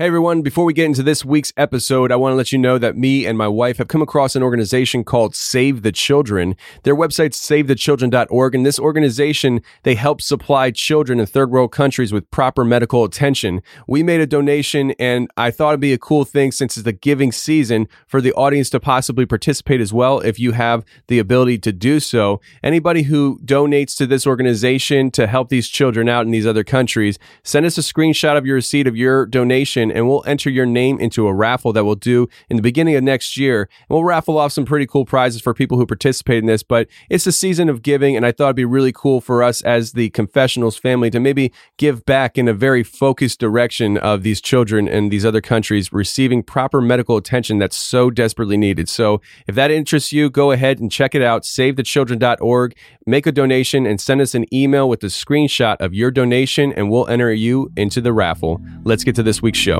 Hey everyone, before we get into this week's episode, I want to let you know that me and my wife have come across an organization called Save the Children. Their website's savethechildren.org and this organization, they help supply children in third world countries with proper medical attention. We made a donation and I thought it'd be a cool thing since it's the giving season for the audience to possibly participate as well if you have the ability to do so. Anybody who donates to this organization to help these children out in these other countries, send us a screenshot of your receipt of your donation and we'll enter your name into a raffle that we'll do in the beginning of next year. And we'll raffle off some pretty cool prizes for people who participate in this. But it's a season of giving, and I thought it'd be really cool for us as the Confessionals family to maybe give back in a very focused direction of these children in these other countries receiving proper medical attention that's so desperately needed. So if that interests you, go ahead and check it out, savethechildren.org, make a donation, and send us an email with a screenshot of your donation, and we'll enter you into the raffle. Let's get to this week's show.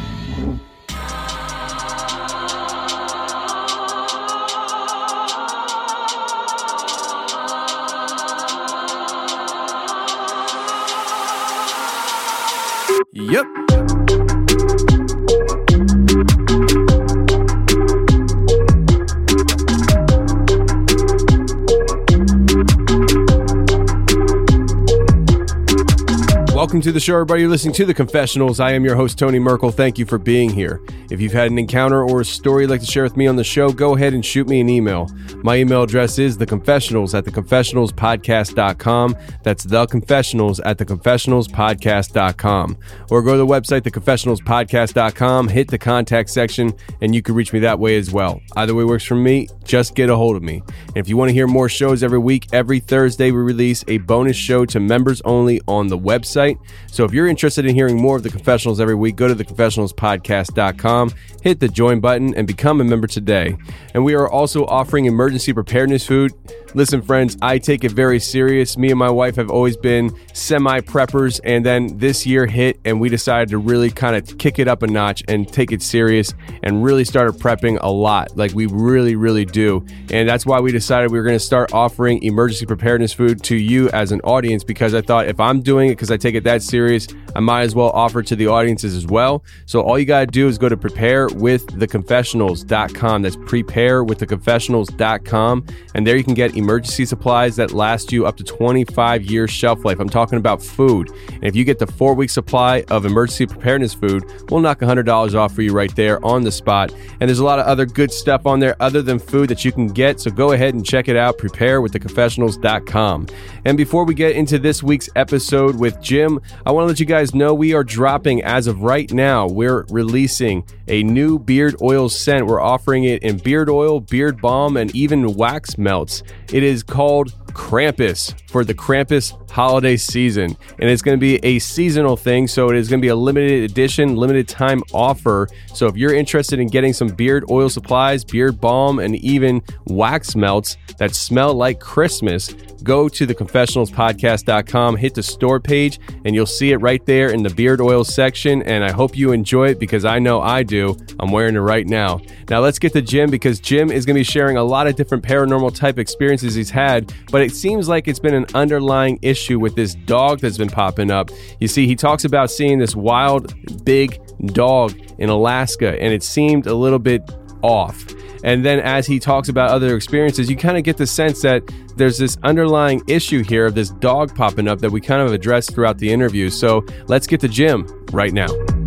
Welcome to the show, everybody. You're listening to The Confessionals. I am your host, Tony Merkel. Thank you for being here. If you've had an encounter or a story you'd like to share with me on the show, go ahead and shoot me an email. My email address is theconfessionals at theconfessionalspodcast.com. That's theconfessionals at theconfessionalspodcast.com. Or go to the website, theconfessionalspodcast.com, hit the contact section, and you can reach me that way as well. Either way works for me. Just get a hold of me. And if you want to hear more shows every week, every Thursday we release a bonus show to members only on the website. So if you're interested in hearing more of the confessionals every week, go to theconfessionalspodcast.com, hit the join button, and become a member today. And we are also offering emergency preparedness food. Listen, friends, I take it very serious. Me and my wife have always been semi preppers, and then this year hit, and we decided to really kind of kick it up a notch and take it serious and really started prepping a lot. Like we really, really do. And that's why we decided we were going to start offering emergency preparedness food to you as an audience because I thought if I'm doing it because I take it that serious, I might as well offer to the audiences as well. So all you got to do is go to preparewiththeconfessionals.com. That's preparewiththeconfessionals.com. And there you can get emergency supplies that last you up to 25 years shelf life. I'm talking about food. And if you get the four week supply of emergency preparedness food, we'll knock $100 off for you right there on the spot. And there's a lot of other good stuff on there other than food that you can get. So go ahead and check it out. Prepare with Preparewiththeconfessionals.com. And before we get into this week's episode with Jim, I want to let you guys know we are dropping as of right now. We're releasing a new beard oil scent. We're offering it in beard oil, beard balm, and even wax melts. It is called Krampus for the Krampus holiday season. And it's going to be a seasonal thing. So it is going to be a limited edition, limited time offer. So if you're interested in getting some beard oil supplies, beard balm, and even wax melts that smell like Christmas, go to theconfessionalspodcast.com, hit the store page, and you'll see it right there in the beard oil section. And I hope you enjoy it because I know I do. I'm wearing it right now. Now let's get to Jim because Jim is going to be sharing a lot of different paranormal type experiences he's had. But but it seems like it's been an underlying issue with this dog that's been popping up. You see, he talks about seeing this wild, big dog in Alaska, and it seemed a little bit off. And then as he talks about other experiences, you kind of get the sense that there's this underlying issue here of this dog popping up that we kind of addressed throughout the interview. So let's get to Jim right now.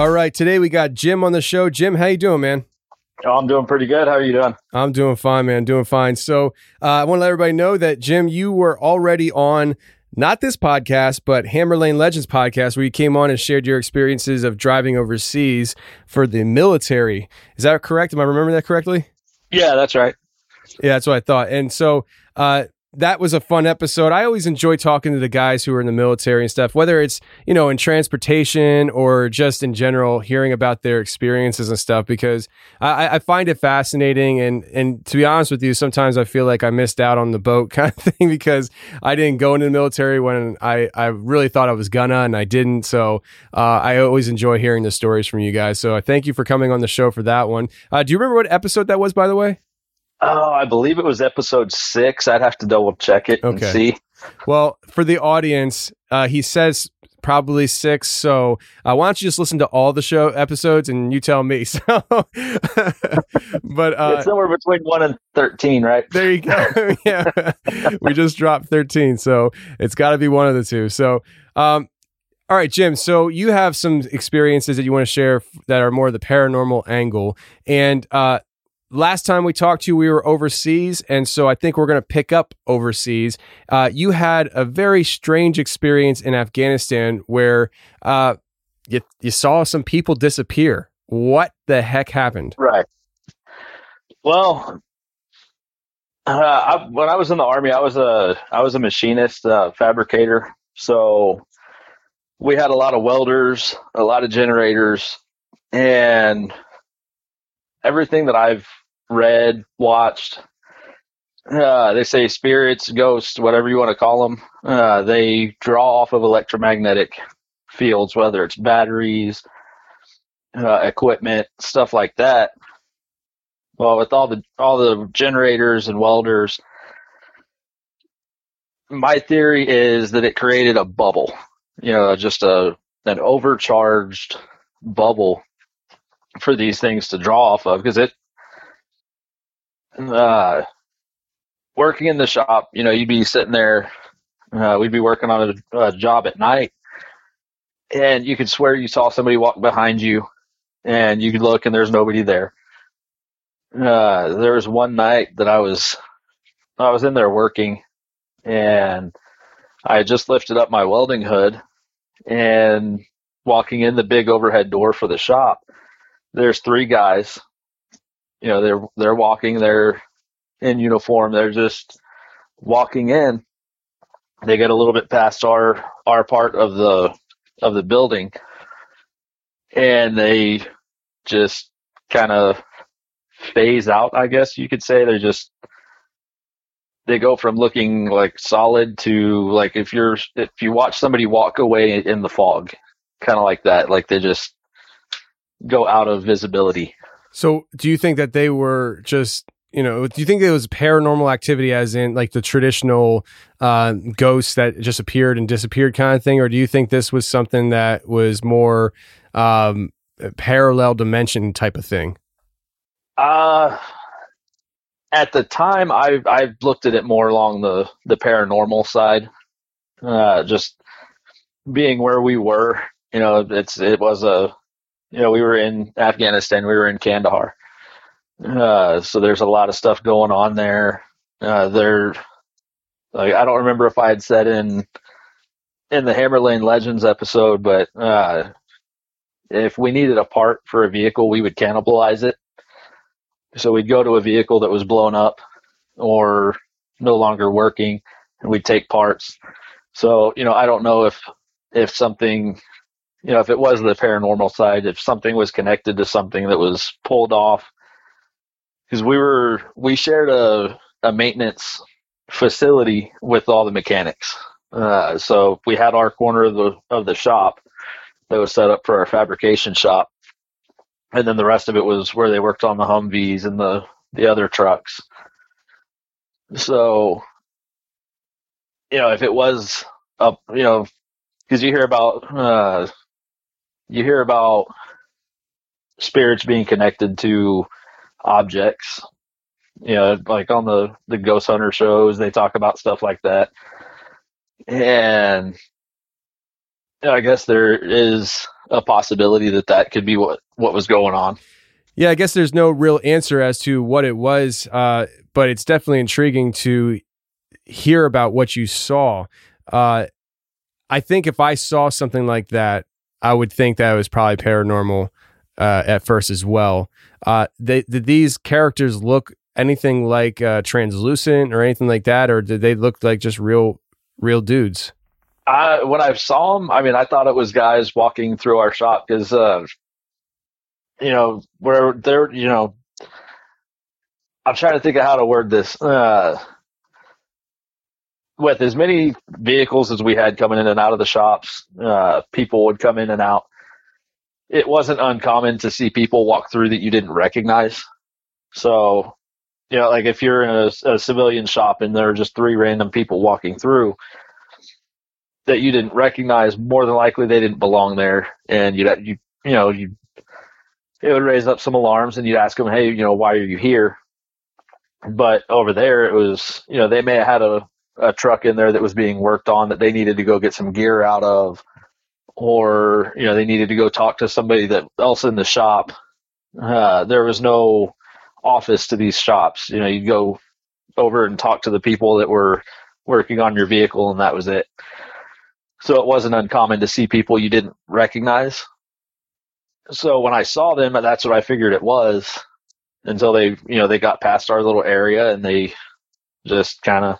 All right, today we got Jim on the show. Jim, how you doing, man? Oh, I'm doing pretty good. How are you doing? I'm doing fine, man. Doing fine. So uh, I want to let everybody know that Jim, you were already on not this podcast, but Hammer Lane Legends podcast, where you came on and shared your experiences of driving overseas for the military. Is that correct? Am I remembering that correctly? Yeah, that's right. Yeah, that's what I thought. And so uh, that was a fun episode. I always enjoy talking to the guys who are in the military and stuff, whether it's, you know, in transportation or just in general, hearing about their experiences and stuff, because I, I find it fascinating. And, and to be honest with you, sometimes I feel like I missed out on the boat kind of thing because I didn't go into the military when I, I really thought I was gonna and I didn't. So uh, I always enjoy hearing the stories from you guys. So I thank you for coming on the show for that one. Uh, do you remember what episode that was, by the way? Oh, I believe it was episode six. I'd have to double check it and see. Well, for the audience, uh, he says probably six. So uh, why don't you just listen to all the show episodes and you tell me? So, but uh, it's somewhere between one and thirteen, right? there you go. yeah, we just dropped thirteen, so it's got to be one of the two. So, um, all right, Jim. So you have some experiences that you want to share that are more the paranormal angle, and uh, last time we talked to you, we were overseas, and so I think we're going to pick up overseas. Uh, you had a very strange experience in Afghanistan where uh, you you saw some people disappear. What the heck happened? Right. Well, uh, I, when I was in the army, I was a I was a machinist, uh, fabricator. So we had a lot of welders, a lot of generators, and everything that I've read, watched. Uh, they say spirits, ghosts, whatever you want to call them. Uh, they draw off of electromagnetic fields, whether it's batteries, uh, equipment, stuff like that. Well, with all the all the generators and welders, my theory is that it created a bubble. You know, just a an overcharged bubble for these things to draw off of because it uh working in the shop you know you'd be sitting there uh, we'd be working on a, a job at night. And you could swear you saw somebody walk behind you and you could look and there's nobody there. Uh there was one night that i was i was in there working and i just lifted up my welding hood and walking in the big overhead door for the shop there's three guys you know they're they're walking they're in uniform they're just walking in. They get a little bit past our our part of the of the building. And they just kind of phase out i guess you could say. They're just they go from looking like solid to like if you're if you watch somebody walk away in the fog kind of like that like they just go out of visibility So, do you think that they were just, you know, do you think it was paranormal activity, as in like the traditional uh, ghosts that just appeared and disappeared kind of thing, or do you think this was something that was more um, parallel dimension type of thing? Uh at the time I I looked at it more along the the paranormal side. Uh just being where we were, you know, it's it was a you know, we were in Afghanistan, we were in Kandahar. Uh so there's a lot of stuff going on there. Uh there like I don't remember if I had said in in the Hammer Lane Legends episode, but uh if we needed a part for a vehicle, we would cannibalize it. So we'd go to a vehicle that was blown up or no longer working, and we'd take parts. So you know, I don't know if if something, you know, if it was the paranormal side, if something was connected to something that was pulled off because we were we shared a a maintenance facility with all the mechanics. Uh, so we had our corner of the of the shop that was set up for our fabrication shop, and then the rest of it was where they worked on the Humvees and the the other trucks. So, you know, if it was up, you know, because you hear about uh, you hear about spirits being connected to objects. You know, like on the the ghost hunter shows, they talk about stuff like that, and I guess there is a possibility that that could be what what was going on. Yeah, I guess there's no real answer as to what it was, uh, but it's definitely intriguing to hear about what you saw. Uh, I think if I saw something like that, I would think that was probably paranormal uh, at first as well. Uh, they, did these characters look anything like uh, translucent or anything like that, or did they look like just real, real dudes? I, when I saw them, I mean, I thought it was guys walking through our shop because, uh, you know, where they're, you know, I'm trying to think of how to word this. Uh, with as many vehicles as we had coming in and out of the shops, uh, people would come in and out. It wasn't uncommon to see people walk through that you didn't recognize. So, you know, like if you're in a, a civilian shop and there are just three random people walking through that you didn't recognize, more than likely they didn't belong there, and you you you know you it would raise up some alarms, and you'd ask them, hey, you know, why are you here? But over there, it was you know they may have had a a truck in there that was being worked on that they needed to go get some gear out of, or you know they needed to go talk to somebody that else in the shop. Uh, there was no office to these shops. You know, you'd go over and talk to the people that were working on your vehicle, and that was it. So it wasn't uncommon to see people you didn't recognize. So when I saw them, that's what I figured it was until they, you know, they got past our little area and they just kind of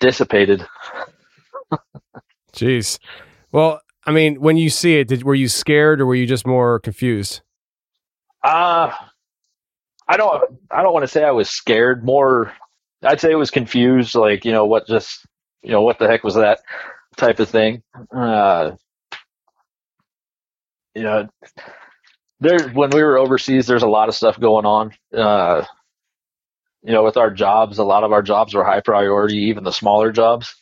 dissipated. Jeez. Well, I mean, when you see it, did, were you scared or were you just more confused? Uh I don't I don't want to say I was scared, more I'd say it was confused like, you know, what just, you know, what the heck was that type of thing. Uh you know, there when we were overseas there's a lot of stuff going on. Uh you know, with our jobs, a lot of our jobs were high priority, even the smaller jobs.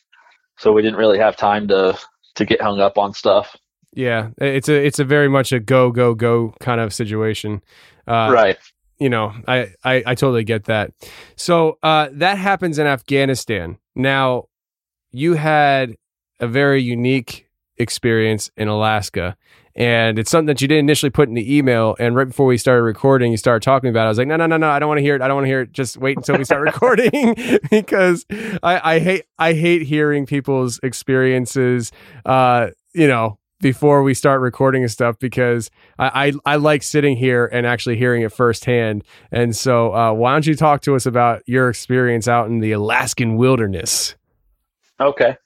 So we didn't really have time to to get hung up on stuff. Yeah, it's a it's a very much a go go go kind of situation. Uh, right. You know, I, I I totally get that. So uh, that happens in Afghanistan. Now, you had a very unique experience in Alaska and it's something that you didn't initially put in the email. And right before we started recording, you started talking about. it. I was like, no, no, no, no, I don't want to hear it. I don't want to hear it. Just wait until we start recording because I, I hate I hate hearing people's experiences. Uh, you know, before we start recording and stuff because I, I, I like sitting here and actually hearing it firsthand. And so, uh, why don't you talk to us about your experience out in the Alaskan wilderness? Okay,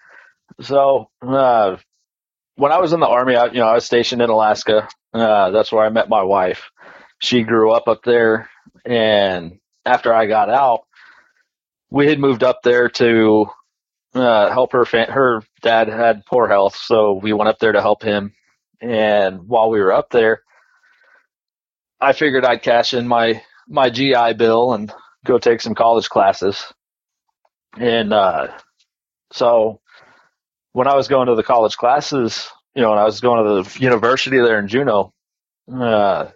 so uh, when I was in the army, I, you know, I was stationed in Alaska. Uh, that's where I met my wife. She grew up up there, and after I got out, we had moved up there to uh, help her. Fa- her dad had poor health, so we went up there to help him. And while we were up there, I figured I'd cash in my my GI Bill and go take some college classes. And uh, so when I was going to the college classes, you know, when I was going to the university there in Juneau, uh,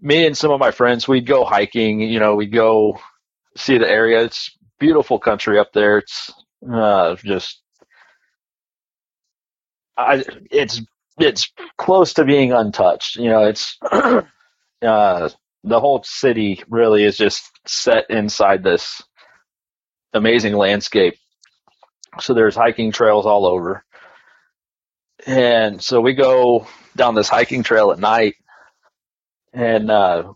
me and some of my friends, we'd go hiking, you know, we'd go see the area. It's beautiful country up there. It's uh, just, I, it's, it's close to being untouched. You know, it's, uh, the whole city really is just set inside this amazing landscape so there's hiking trails all over. And so we go down this hiking trail at night. And uh,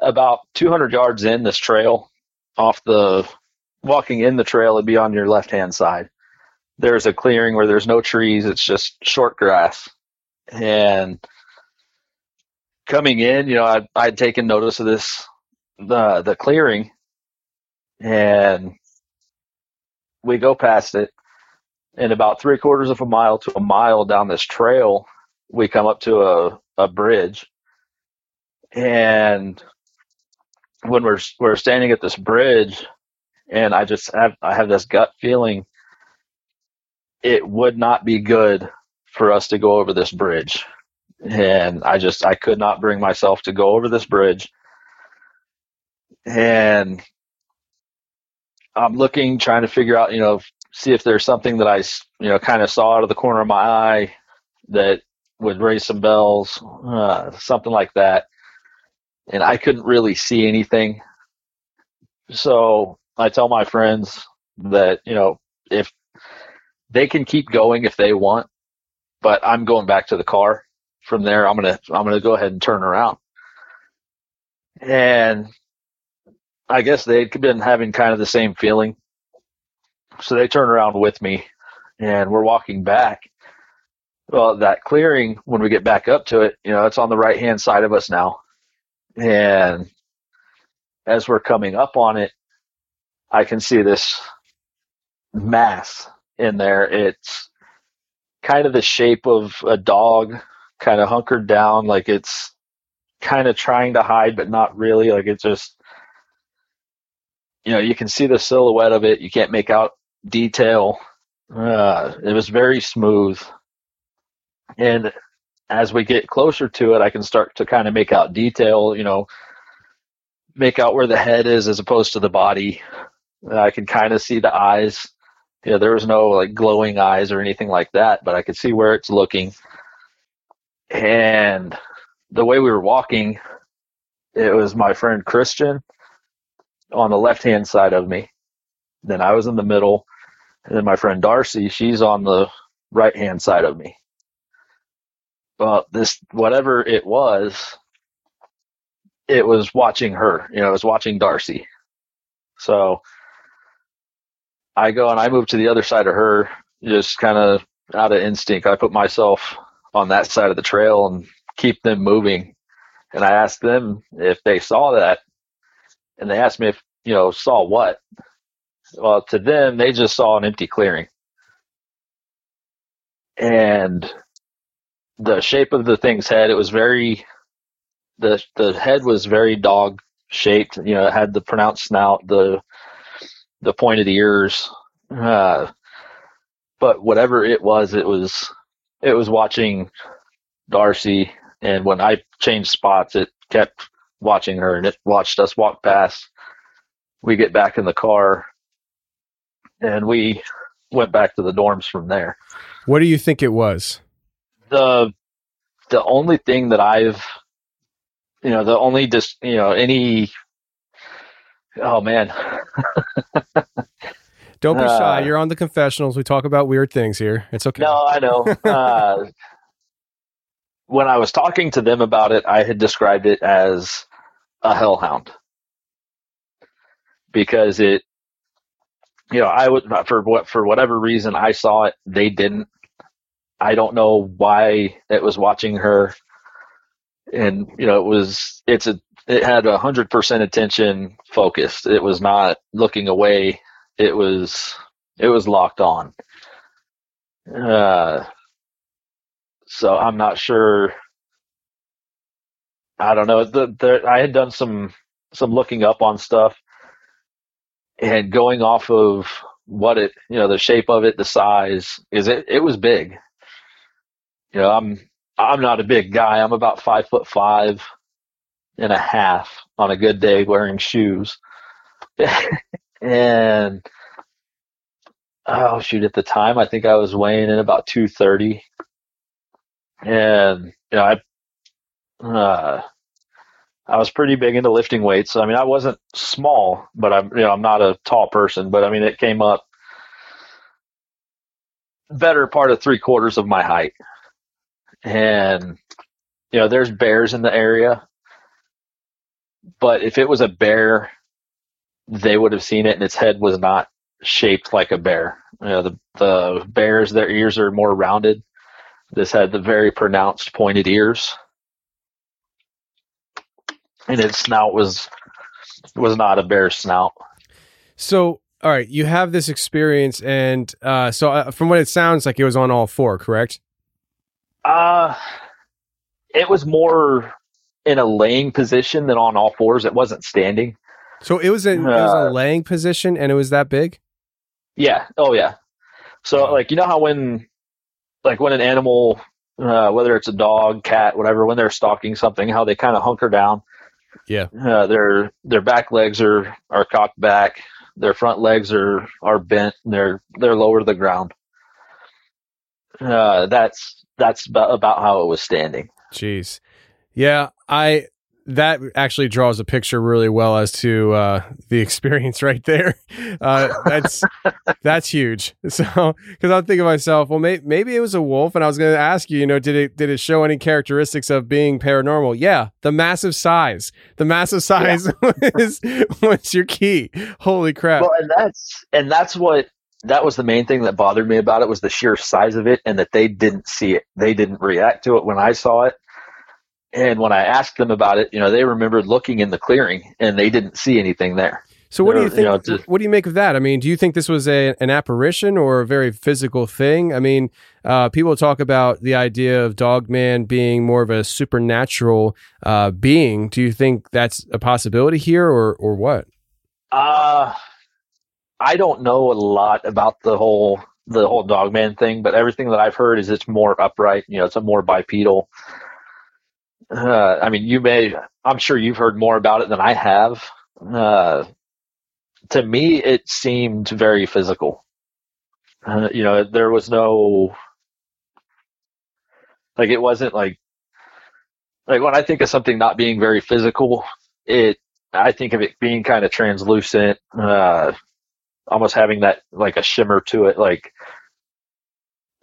about 200 yards in this trail off the walking in the trail it'd be on your left hand side. There's a clearing where there's no trees it's just short grass. And coming in you know i'd, I'd taken notice of this the the clearing, and we go past it. And about three quarters of a mile to a mile down this trail, we come up to a, a bridge. And when we're we're standing at this bridge, and I just have I have this gut feeling it would not be good for us to go over this bridge. And I just I could not bring myself to go over this bridge. And I'm looking, trying to figure out, you know, see if there's something that I, you know, kind of saw out of the corner of my eye that would raise some bells, uh, something like that. And I couldn't really see anything. So I tell my friends that, you know, if they can keep going if they want, but I'm going back to the car. From there, I'm gonna I'm gonna go ahead and turn around. And I guess they'd been having kind of the same feeling, so they turn around with me, and we're walking back. Well, that clearing when we get back up to it, you know, it's on the right hand side of us now, and as we're coming up on it, I can see this mass in there. It's kind of the shape of a dog, kind of hunkered down, like it's kind of trying to hide, but not really. Like it's just, you know, you can see the silhouette of it. You can't make out detail. Uh, it was very smooth. And as we get closer to it, I can start to kind of make out detail, you know, make out where the head is as opposed to the body. I can kind of see the eyes you know, there was no like glowing eyes or anything like that, but I could see where it's looking. And the way we were walking, it was my friend Christian on the left hand side of me. Then I was in the middle. And then my friend Darcy, she's on the right hand side of me. Well, this, whatever it was, it was watching her, you know, it was watching Darcy. So I go and I move to the other side of her, just kind of out of instinct. I put myself on that side of the trail and keep them moving. And I asked them if they saw that, and they asked me if you know saw what. Well, to them, they just saw an empty clearing, and the shape of the thing's head. It was very the the head was very dog shaped. You know, it had the pronounced snout, the the point of the ears. Uh, but whatever it was, it was it was watching Darcy, and when I changed spots, it kept watching her, and it watched us walk past. We get back in the car, and we went back to the dorms from there. What do you think it was? The the only thing that I've you know the only just you know any Oh man. Don't be shy. Uh, You're on the confessionals. We talk about weird things here. It's okay. No, I know. Uh, when I was talking to them about it, I had described it as a hellhound because it, you know, I would for what for whatever reason I saw it, they didn't. I don't know why it was watching her, and you know, it was it's a it had a hundred percent attention focused. It was not looking away. It was it was locked on. Uh, so I'm not sure. I don't know. The, the, I had done some some looking up on stuff, and going off of what it, you know, the shape of it, the size, is it it was big. You know, I'm I'm not a big guy. I'm about five foot five and a half on a good day wearing shoes. and oh shoot, at the time I think I was weighing in about two thirty. And you know, I uh I was pretty big into lifting weights. I mean I wasn't small, but I'm you know, I'm not a tall person, but I mean it came up better part of three quarters of my height. And you know, there's bears in the area but if it was a bear, they would have seen it, and its head was not shaped like a bear. You know, the the bears, their ears are more rounded. This had the very pronounced pointed ears, and its snout was was was not a bear snout. So, all right, you have this experience, and uh, so uh, from what it sounds like, it was on all four, correct? Uh it was more in a laying position than on all fours. It wasn't standing. So it was in it was Uh, a laying position, and it was that big. Yeah. Oh yeah. So like you know how when like when an animal uh, whether it's a dog, cat, whatever, when they're stalking something, how they kind of hunker down. Yeah. Uh, their their back legs are are cocked back. Their front legs are are bent. And they're they're lower to the ground. Uh, that's that's about, about how it was standing. Jeez. Yeah, I that actually draws a picture really well as to uh, the experience right there. Uh, that's that's huge. So, because I'm thinking to myself, well, may- maybe it was a wolf, and I was going to ask you, you know, did it did it show any characteristics of being paranormal? Yeah, the massive size. The massive size was was your key. Holy crap! Well, and that's and that's what that was the main thing that bothered me about it was the sheer size of it and that they didn't see it. They didn't react to it when I saw it. And when I asked them about it, you know, they remembered looking in the clearing and they didn't see anything there. So what do you think? you know, just- what do you make of that? I mean, do you think this was a an apparition or a very physical thing? I mean, uh, people talk about the idea of Dogman being more of a supernatural uh, being. Do you think that's a possibility here, or or what? Uh I don't know a lot about the whole the whole dogman thing, but everything that I've heard is it's more upright. You know, it's a more bipedal. Uh, I mean, you may. I'm sure you've heard more about it than I have. Uh, to me, it seemed very physical. Uh, you know, there was no like it wasn't like like when I think of something not being very physical, it I think of it being kind of translucent, uh, almost having that like a shimmer to it, like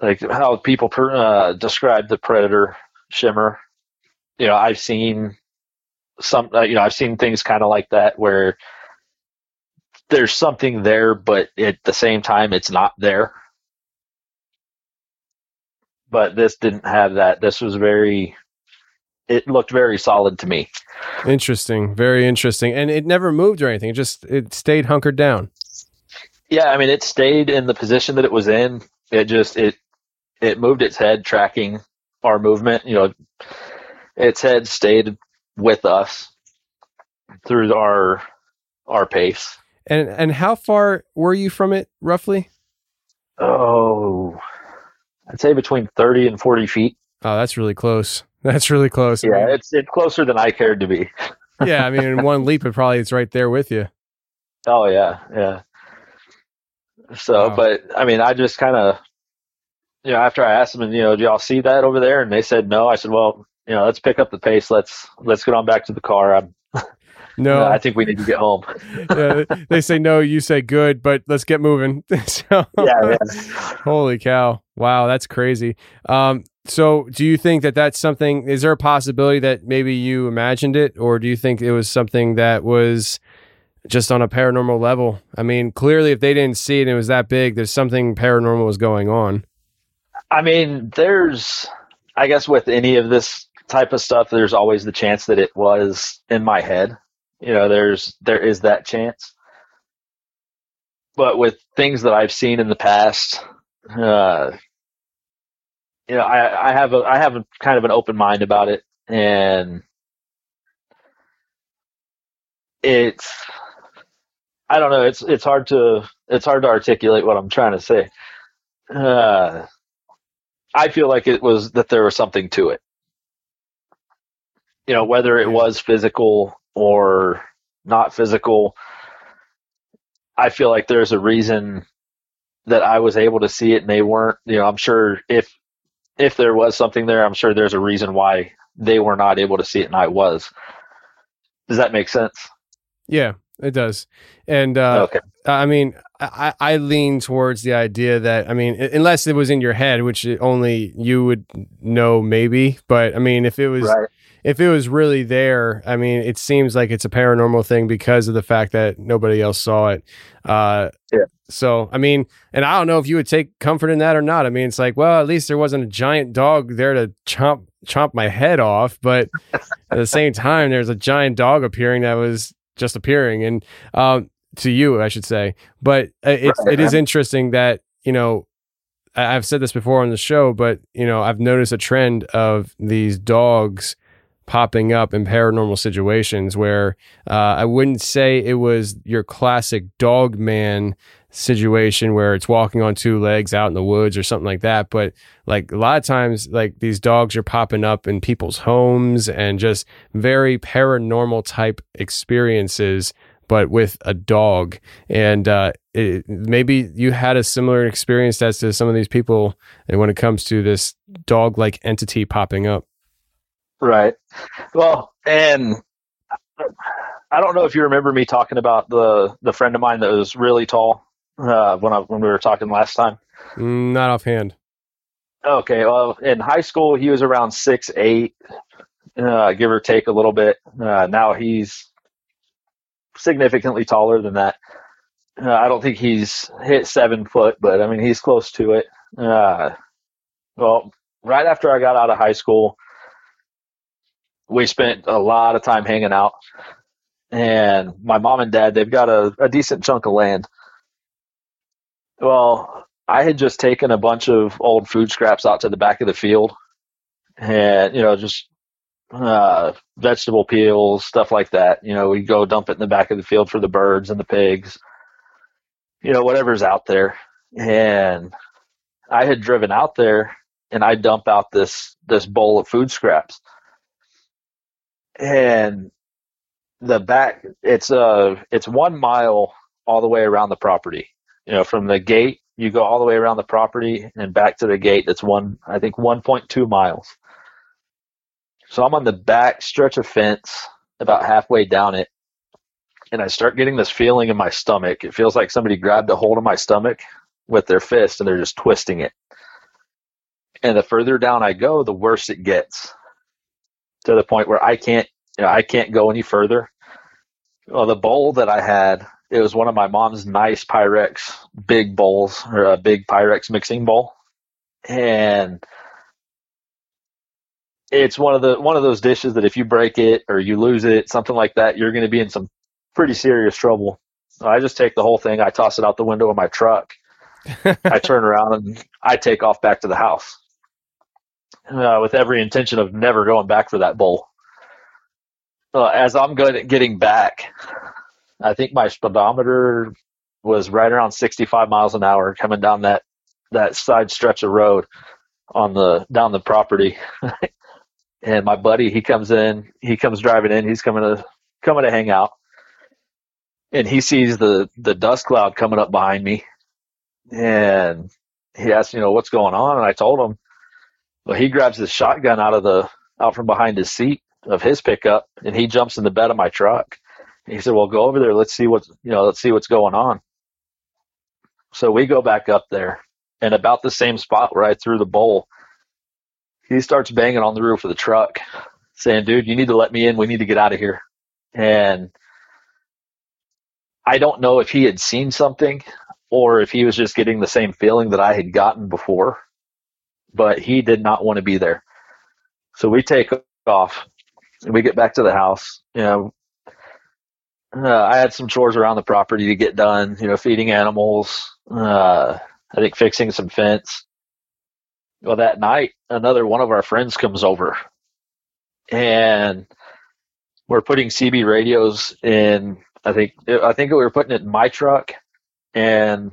like how people per, uh, describe the predator shimmer. You know, I've seen some. Uh, you know, I've seen things kind of like that where there's something there, but at the same time, it's not there. But this didn't have that. This was very. It looked very solid to me. Interesting, very interesting, and it never moved or anything. It just it stayed hunkered down. Yeah, I mean, it stayed in the position that it was in. It just it it moved its head, tracking our movement. You know, its head stayed with us through our our pace. And and how far were you from it roughly? Oh, I'd say between thirty and forty feet. Oh, that's really close. That's really close. I Yeah, mean, it's it's closer than I cared to be. yeah. I mean, in one leap, it probably it's right there with you. Oh yeah, yeah. So, Wow. but I mean, I just kind of, you know, after I asked them, you know, do y'all see that over there? And they said no. I said, well, you know, let's pick up the pace. Let's let's get on back to the car. I'm, No, I think we need to get home. yeah, they say no, you say good, but let's get moving. so, yeah, yeah. holy cow! Wow, that's crazy. Um, so, do you think that that's something? Is there a possibility that maybe you imagined it, or do you think it was something that was just on a paranormal level? I mean, clearly, if they didn't see it and it was that big, there's something paranormal was going on. I mean, there's, I guess, with any of this type of stuff, there's always the chance that it was in my head. You know, there's there is that chance. But with things that I've seen in the past, uh, you know, I, I have a I have a kind of an open mind about it, and it's I don't know. It's it's hard to it's hard to articulate what I'm trying to say. Uh, I feel like it was that there was something to it. You know, whether it was physical or not physical, I feel like there's a reason that I was able to see it and they weren't. You know, I'm sure if if there was something there, I'm sure there's a reason why they were not able to see it and I was. Does that make sense? Yeah, it does. And uh, okay. I mean, I, I lean towards the idea that I mean, unless it was in your head, which only you would know, maybe. But I mean, if it was Right. If it was really there, I mean, it seems like it's a paranormal thing because of the fact that nobody else saw it. Uh, Yeah. So I mean, and I don't know if you would take comfort in that or not. I mean, it's like, well, at least there wasn't a giant dog there to chomp chomp my head off. But at the same time, there's a giant dog appearing that was just appearing and um to you I should say but uh, it's Right, it is interesting that you know I've said this before on the show but you know I've noticed a trend of these dogs popping up in paranormal situations where uh, I wouldn't say it was your classic dog man situation where it's walking on two legs out in the woods or something like that but like a lot of times like these dogs are popping up in people's homes and just very paranormal type experiences but with a dog. And uh it, maybe you had a similar experience as to some of these people and when it comes to this dog like entity popping up Right. Well, and I don't know if you remember me talking about the the friend of mine that was really tall uh, when I when we were talking last time. Mm, not offhand Okay. Well, in high school he was around six eight, uh, give or take a little bit. Uh, now he's significantly taller than that. Uh, I don't think he's hit seven foot, but I mean he's close to it. Uh, well, right after I got out of high school, we spent a lot of time hanging out. And my mom and dad, they've got a, a decent chunk of land. Well, I had just taken a bunch of old food scraps out to the back of the field and, you know, just uh, vegetable peels, stuff like that. You know, we go dump it in the back of the field for the birds and the pigs, you know, whatever's out there. And I had driven out there and I dump out this this bowl of food scraps. And the back it's uh it's one mile all the way around the property. You know, from the gate you go all the way around the property and back to the gate that's one I think one point two miles. So I'm on the back stretch of fence about halfway down it and I start getting this feeling in my stomach. It feels like somebody grabbed a hold of my stomach with their fist and they're just twisting it. And the further down I go, the worse it gets. To the point where I can't you know, I can't go any further. Well, the bowl that I had, it was one of my mom's nice Pyrex big bowls or a big Pyrex mixing bowl. And it's one of the one of those dishes that if you break it or you lose it, something like that, you're going to be in some pretty serious trouble. So I just take the whole thing, I toss it out the window of my truck. I turn around and I take off back to the house uh, with every intention of never going back for that bowl. Uh, as I'm good getting back, I think my speedometer was right around 65 miles an hour coming down that that side stretch of road on the down the property. and my buddy, he comes in, he comes driving in, he's coming to coming to hang out, and he sees the the dust cloud coming up behind me, and he asked, you know, what's going on, and I told him. Well, he grabs his shotgun out of the out from behind his seat of his pickup, and he jumps in the bed of my truck. He said, "Well, go over there. Let's see what's you know, let's see what's going on." So we go back up there, and about the same spot where I threw the bowl, he starts banging on the roof of the truck, saying, "Dude, you need to let me in. We need to get out of here." And I don't know if he had seen something or if he was just getting the same feeling that I had gotten before, but he did not want to be there. So we take off and we get back to the house. You know, uh, I had some chores around the property to get done, you know, feeding animals, uh, I think fixing some fence. Well, that night, another one of our friends comes over and we're putting CB radios in. I think, I think we were putting it in my truck and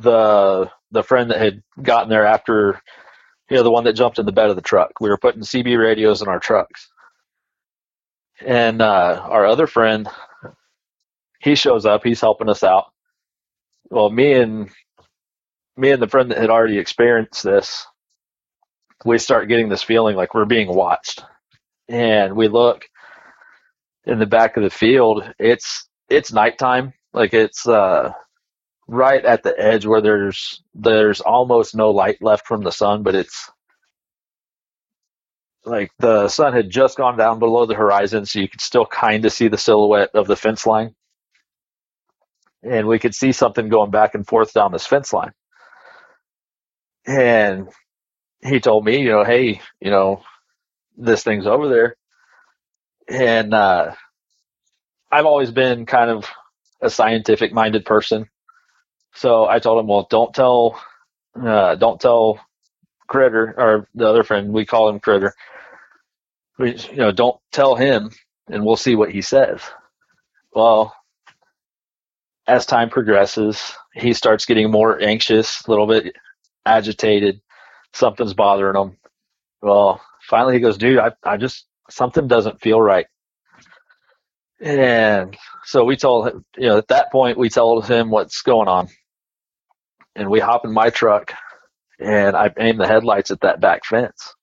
the, the friend that had gotten there after, you know, the one that jumped in the bed of the truck, we were putting CB radios in our trucks. And, uh, our other friend, he shows up, he's helping us out. Well, me and, me and the friend that had already experienced this, we start getting this feeling like we're being watched. And we look in the back of the field, it's it's nighttime. Like it's uh right at the edge where there's there's almost no light left from the sun, but it's like the sun had just gone down below the horizon, so you could still kind of see the silhouette of the fence line. And we could see something going back and forth down this fence line. And he told me, you know, hey, you know, this thing's over there. And uh I've always been kind of a scientific minded person. So I told him, well, don't tell, uh, don't tell Critter or the other friend. We call him Critter. We, you know, don't tell him, and we'll see what he says. Well, as time progresses, he starts getting more anxious, a little bit agitated. Something's bothering him. Well, finally he goes, dude, I, I just, something doesn't feel right. And so we told him, you know, at that point, we told him what's going on. And we hop in my truck and I aim the headlights at that back fence.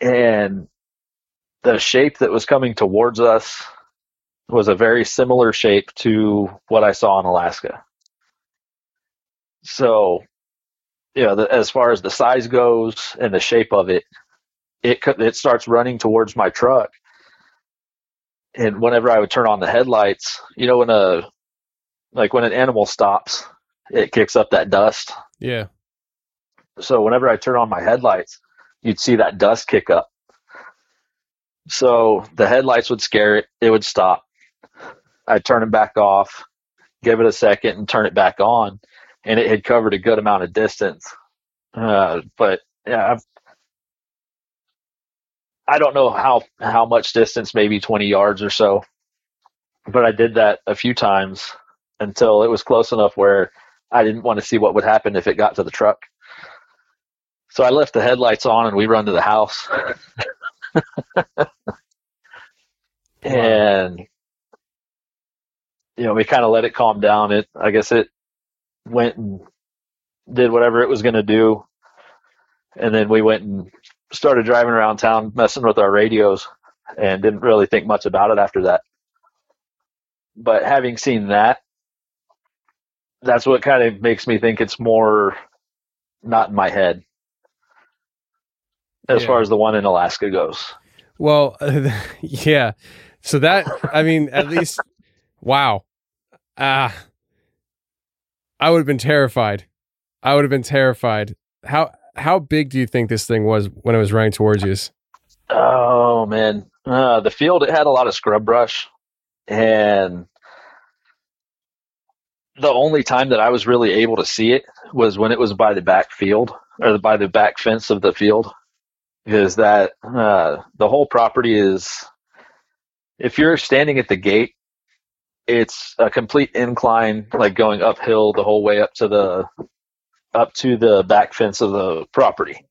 And the shape that was coming towards us was a very similar shape to what I saw in Alaska. So, you know, the, as far as the size goes and the shape of it, it it starts running towards my truck. And whenever I would turn on the headlights, you know, when a like when an animal stops, it kicks up that dust. Yeah. So whenever I turn on my headlights, you'd see that dust kick up. So the headlights would scare it, it would stop. I'd turn them back off, give it a second, and turn it back on, and it had covered a good amount of distance. Uh, but yeah, I've, I don't know how how much distance, maybe 20 yards or so. But I did that a few times until it was close enough where I didn't want to see what would happen if it got to the truck. So I left the headlights on and we run to the house. and you know, we kind of let it calm down. It I guess it went and did whatever it was going to do. And then we went and started driving around town messing with our radios and didn't really think much about it after that. But having seen that, that's what kind of makes me think it's more not in my head as Yeah. far as the one in Alaska goes. Well, yeah. So that I mean, at least wow. Ah. I would have been terrified. I would have been terrified. How how big do you think this thing was when it was running towards you? Oh man, uh, the field it had a lot of scrub brush, and the only time that I was really able to see it was when it was by the back field or by the back fence of the field, Is that uh, the whole property is. If you're standing at the gate, it's a complete incline, like going uphill the whole way up to the up to the back fence of the property.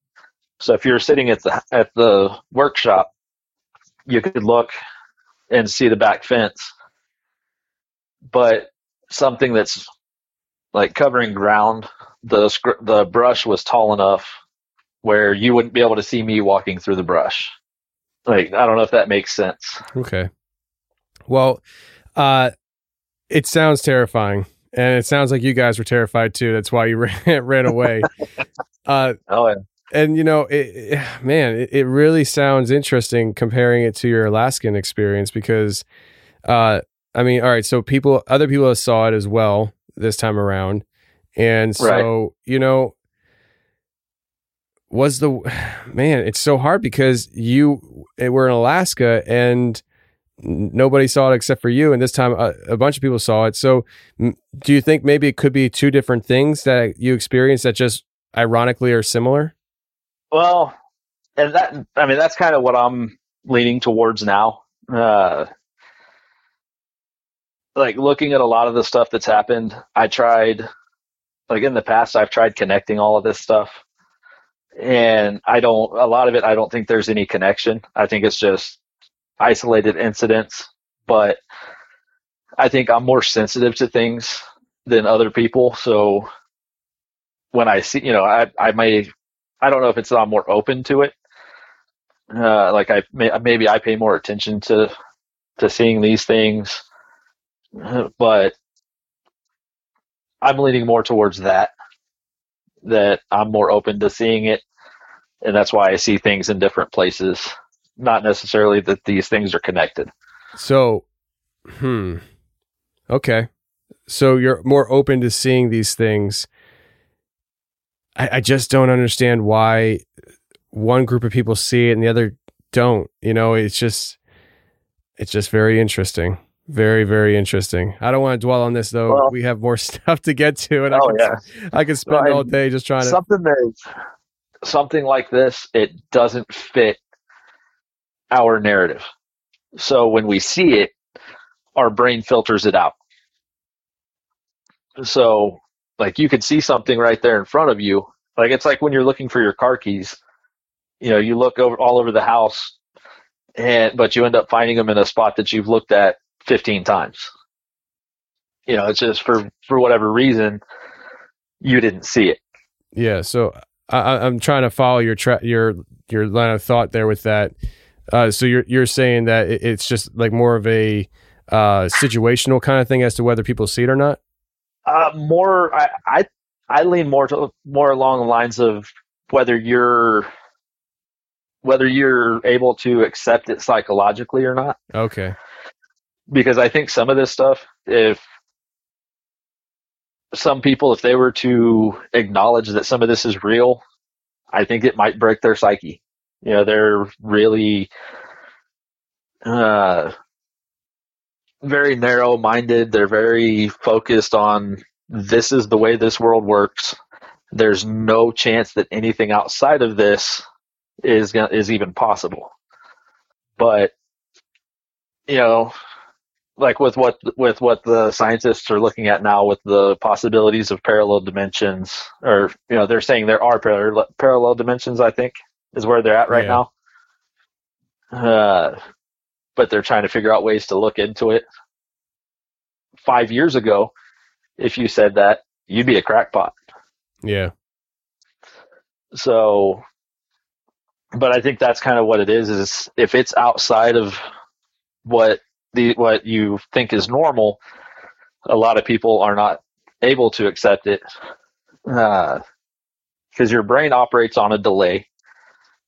So if you're sitting at the at the workshop, you could look and see the back fence. But something that's like covering ground, the the brush was tall enough where you wouldn't be able to see me walking through the brush. Like I don't know if that makes sense. Okay. Well, uh it sounds terrifying. And it sounds like you guys were terrified too. That's why you ran, ran away. uh Oh yeah. and you know, it, it- man, it, it really sounds interesting comparing it to your Alaskan experience because, uh, I mean, all right, so people, other people saw it as well this time around, and so you know, was the man? It's so hard because you eh, were in Alaska and nobody saw it except for you, and this time a, a bunch of people saw it. So, m- do you think maybe it could be two different things that you experienced that just ironically are similar? Well, and that I mean that's kind of what I'm leaning towards now. Uh, like looking at a lot of the stuff that's happened, I tried like in the past I've tried connecting all of this stuff. And I don't a lot of it I don't think there's any connection. I think it's just isolated incidents, but I think I'm more sensitive to things than other people, so when I see, you know, I I may I don't know if it's I'm more open to it. Uh, like I may, maybe I pay more attention to to seeing these things, but I'm leaning more towards that. That I'm more open to seeing it, and that's why I see things in different places. Not necessarily that these things are connected. So, hmm. Okay. So you're more open to seeing these things. I, I just don't understand why one group of people see it and the other don't. You know, it's just it's just very interesting. Very, very interesting. I don't want to dwell on this though. Well- we have more stuff to get to, and I Oh, could, yeah. I could spend Right. all day just trying to. something that something like this it doesn't fit our narrative so when we see it our brain filters it out so like you could see something right there in front of you like it's like when you're looking for your car keys you know you look over all over the house and but you end up finding them in a spot that you've looked at 15 times you know it's just for for whatever reason you didn't see it Yeah, so I, I- I'm trying to follow your tra- your your line of thought there with that. Uh, so you're you're saying that it's just like more of a uh, situational kind of thing as to whether people see it or not. Uh, more, I, I, I lean more to more along the lines of whether you're whether you're able to accept it psychologically or not. Okay. Because I think some of this stuff, if some people, if they were to acknowledge that some of this is real, I think it might break their psyche. You know, they're really uh, very narrow minded. They're very focused on this is the way this world works. There's no chance that anything outside of this is is even possible. But you know, like with what with what the scientists are looking at now with the possibilities of parallel dimensions or you know they're saying there are parallel parallel dimensions i think is where they're at right Yeah. now uh, but they're trying to figure out ways to look into it five years ago if you said that you'd be a crackpot Yeah. so but i think that's kind of what it is is if it's outside of what the what you think is normal a lot of people are not able to accept it uh, because your brain operates on a delay.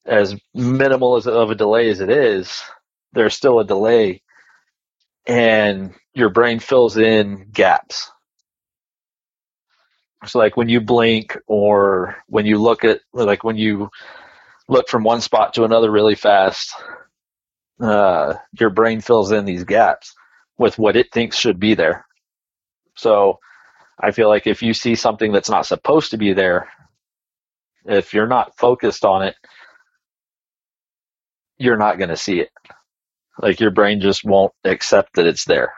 As minimal as of a delay as it is there's still a delay and your brain fills in gaps. So like when you blink or when you look at like when you look from one spot to another really fast uh, your brain fills in these gaps with what it thinks should be there. So i feel like if you see something that's not supposed to be there if you're not focused on it you're not going to see it. Like your brain just won't accept that it's there.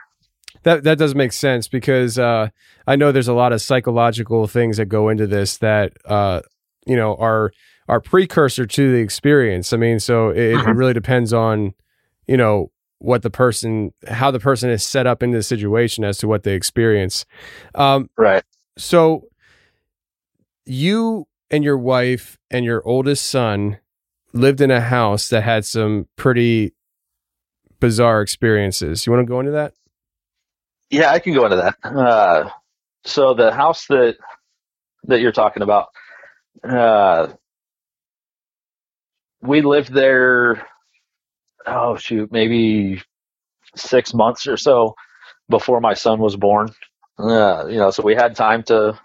That that does make sense because uh, I know there's a lot of psychological things that go into this that uh, you know are are precursor to the experience. I mean, so it, it really depends on you know what the person how the person is set up into the situation as to what they experience. Um, right so you and your wife and your oldest son lived in a house that had some pretty bizarre experiences. You want to go into that? Yeah, I can go into that. Uh, so the house that that you're talking about, uh, we lived there. Oh shoot, maybe six months or so before my son was born. Uh, you know, so we had time to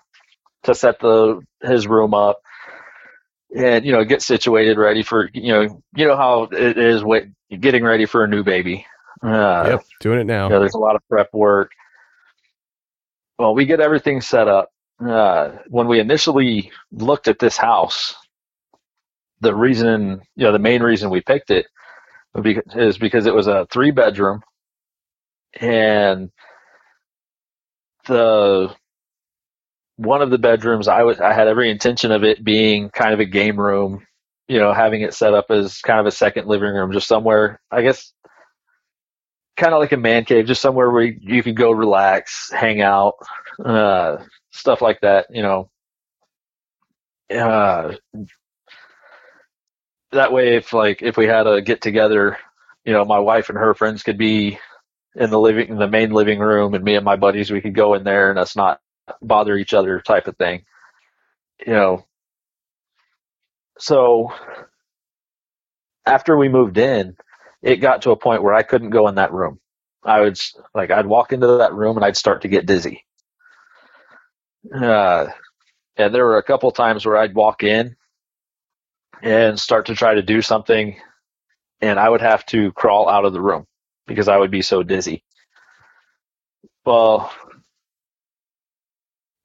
to set the his room up and you know get situated, ready for you know you know how it is wait, getting ready for a new baby. Uh, yep, doing it now. you know, there's a lot of prep work. Well, we get everything set up. Uh, when we initially looked at this house, the reason, you know, the main reason we picked it is because it was a three bedroom and the one of the bedrooms I was I had every intention of it being kind of a game room, you know, having it set up as kind of a second living room, just somewhere I guess kind of like a man cave, just somewhere where you could go relax, hang out, uh, stuff like that. You know, uh, that way, if like if we had a get together, you know, my wife and her friends could be in the living, in the main living room, and me and my buddies we could go in there and us not bother each other, type of thing. You know, so after we moved in it got to a point where I couldn't go in that room. I would like I'd walk into that room and I'd start to get dizzy. Uh, and there were a couple times where I'd walk in and start to try to do something, and I would have to crawl out of the room because I would be so dizzy. Well,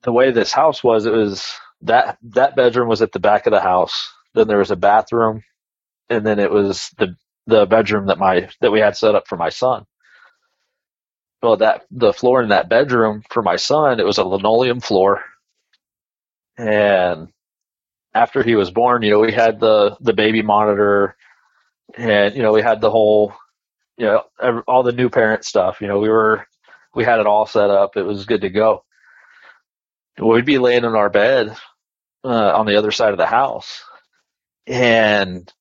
the way this house was, it was that that bedroom was at the back of the house. Then there was a bathroom, and then it was the the bedroom that my that we had set up for my son. Well, that the floor in that bedroom for my son, it was a linoleum floor, and after he was born, you know, we had the the baby monitor, and you know, we had the whole, you know, every, all the new parent stuff. You know, we were we had it all set up. It was good to go. We'd be laying in our bed uh, on the other side of the house, and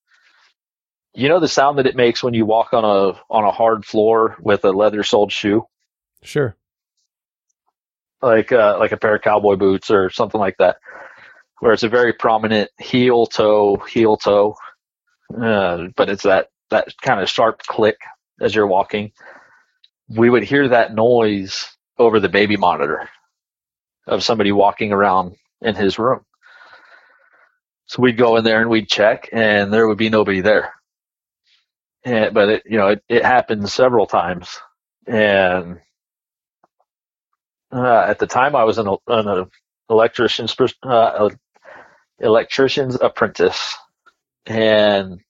you know the sound that it makes when you walk on a on a hard floor with a leather soled shoe, Sure. like uh, like a pair of cowboy boots or something like that, where it's a very prominent heel toe heel toe, uh, but it's that that kind of sharp click as you're walking. We would hear that noise over the baby monitor of somebody walking around in his room. So we'd go in there and we'd check, and there would be nobody there. And, but it, you know, it, it happened several times, and uh, at the time I was an, an electrician's uh, electrician's apprentice, and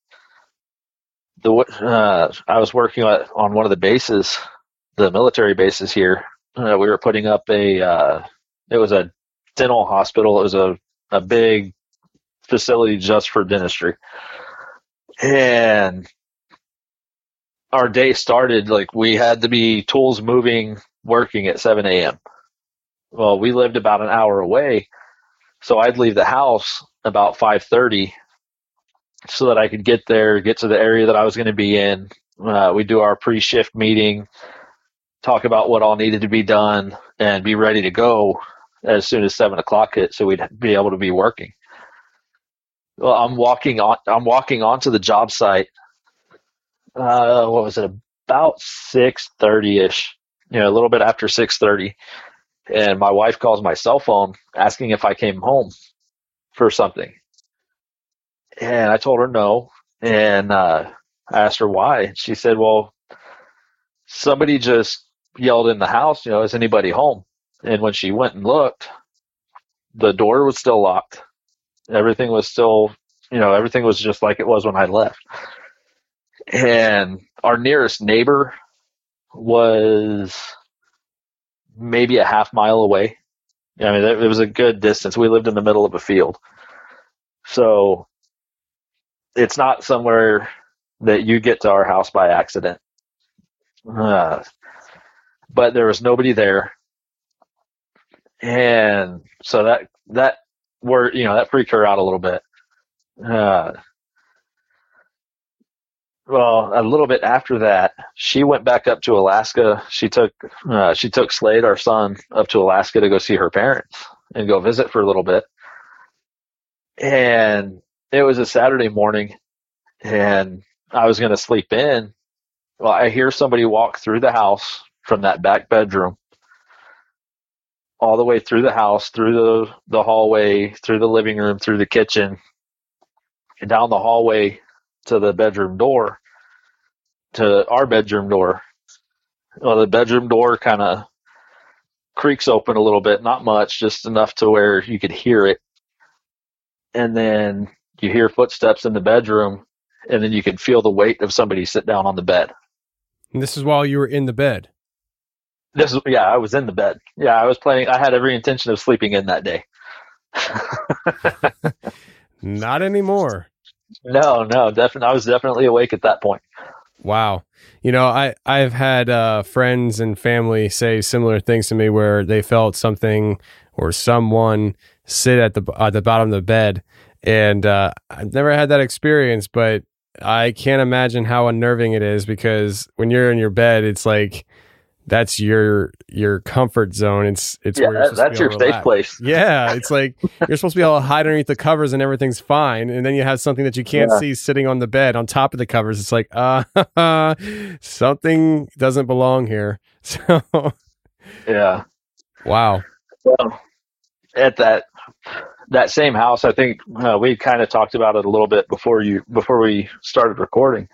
the uh, I was working on, on one of the bases, the military bases here. Uh, we were putting up a uh, it was a dental hospital. It was a a big facility just for dentistry, and our day started like we had to be tools moving, working at 7 a.m. Well, we lived about an hour away, so I'd leave the house about 5:30 so that I could get there, get to the area that I was going to be in. Uh, we do our pre-shift meeting, talk about what all needed to be done, and be ready to go as soon as seven o'clock hit, so we'd be able to be working. Well, I'm walking on. I'm walking onto the job site. Uh, what was it? About six thirty ish. You know, a little bit after six thirty, and my wife calls my cell phone asking if I came home for something. And I told her no, and uh, I asked her why. She said, "Well, somebody just yelled in the house. You know, is anybody home?" And when she went and looked, the door was still locked. Everything was still, you know, everything was just like it was when I left. And our nearest neighbor was maybe a half mile away. I mean, it was a good distance. We lived in the middle of a field. So it's not somewhere that you get to our house by accident. Uh, but there was nobody there and so that that were you know that freaked her out a little bit. Uh, well, a little bit after that, she went back up to Alaska. She took uh, she took Slade, our son, up to Alaska to go see her parents and go visit for a little bit. And it was a Saturday morning, and I was going to sleep in. Well, I hear somebody walk through the house from that back bedroom all the way through the house, through the, the hallway, through the living room, through the kitchen, and down the hallway to the bedroom door, to our bedroom door. Well, the bedroom door kind of creaks open a little bit, not much, just enough to where you could hear it. And then you hear footsteps in the bedroom, and then you can feel the weight of somebody sit down on the bed. And this is while you were in the bed. This is yeah, I was in the bed. Yeah, I was planning. I had every intention of sleeping in that day. Not anymore. No, no, definitely. I was definitely awake at that point. Wow. You know, I I've had uh, friends and family say similar things to me where they felt something or someone sit at the at the bottom of the bed, and uh, I've never had that experience, but I can't imagine how unnerving it is because when you're in your bed, it's like that's your your comfort zone. It's it's yeah, that, that's your safe place. Yeah, it's like you're supposed to be able to hide underneath the covers and everything's fine, and then you have something that you can't Yeah. see sitting on the bed on top of the covers. It's like uh, something doesn't belong here. So Yeah. wow, Well, at that that same house, I think uh, we kind of talked about it a little bit before you before we started recording.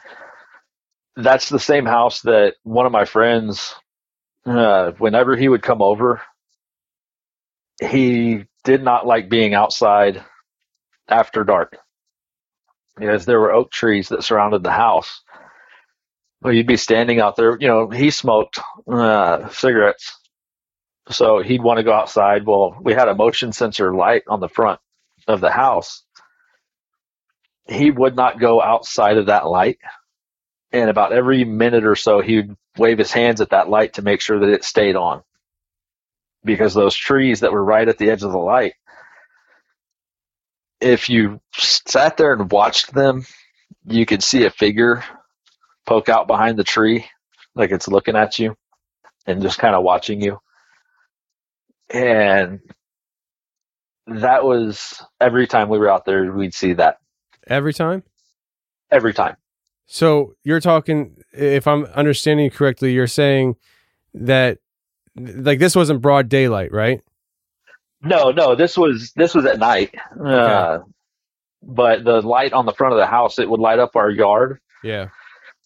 that's the same house that one of my friends, uh, whenever he would come over, he did not like being outside after dark because there were oak trees that surrounded the house. Well, you'd be standing out there. You know, he smoked uh, cigarettes, so he'd want to go outside. Well, we had a motion sensor light on the front of the house. He would not go outside of that light, and about every minute or so, he'd wave his hands at that light to make sure that it stayed on, because those trees that were right at the edge of the light if you sat there and watched them, you could see a figure poke out behind the tree, like it's looking at you and just kind of watching you. And that was every time we were out there, we'd see that Every time? every time. So you're talking, if I'm understanding you correctly, you're saying that like this wasn't broad daylight, right? No, no, this was this was at night. Uh, but the light on the front of the house it would light up our yard Yeah.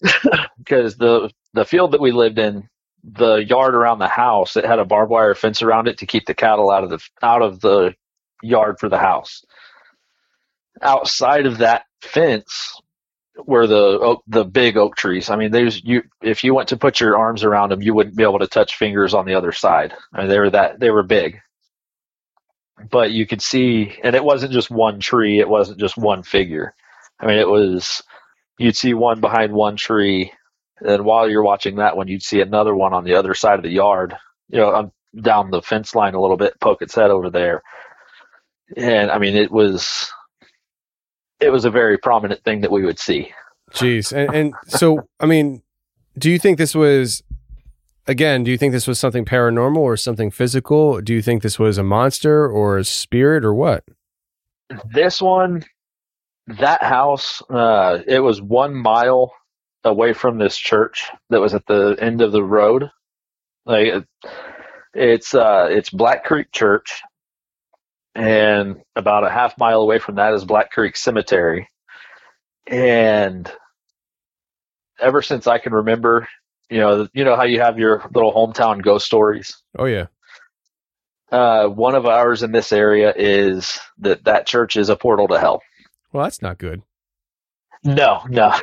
because the the field that we lived in, the yard around the house, it had a barbed wire fence around it to keep the cattle out of the out of the yard for the house. Outside of that fence were the oak, the big oak trees. I mean, there's you if you went to put your arms around them, you wouldn't be able to touch fingers on the other side. I mean, they were that they were big. But you could see, and it wasn't just one tree. It wasn't just one figure. I mean, it was you'd see one behind one tree, and while you're watching that one, you'd see another one on the other side of the yard. You know, down the fence line a little bit, poke its head over there. And I mean, it was it was a very prominent thing that we would see. Jeez. And, and so, I mean, do you think this was, again, do you think this was something paranormal or something physical? Do you think this was a monster or a spirit or what? This one, that house, uh, it was one mile away from this church that was at the end of the road. Like it's uh, it's Black Creek Church, and about a half mile away from that is Black Creek Cemetery. And ever since I can remember, you know, you know how you have your little hometown ghost stories. Oh, yeah. Uh, one of ours in this area is that that church is a portal to hell. Well, that's not good. No, no.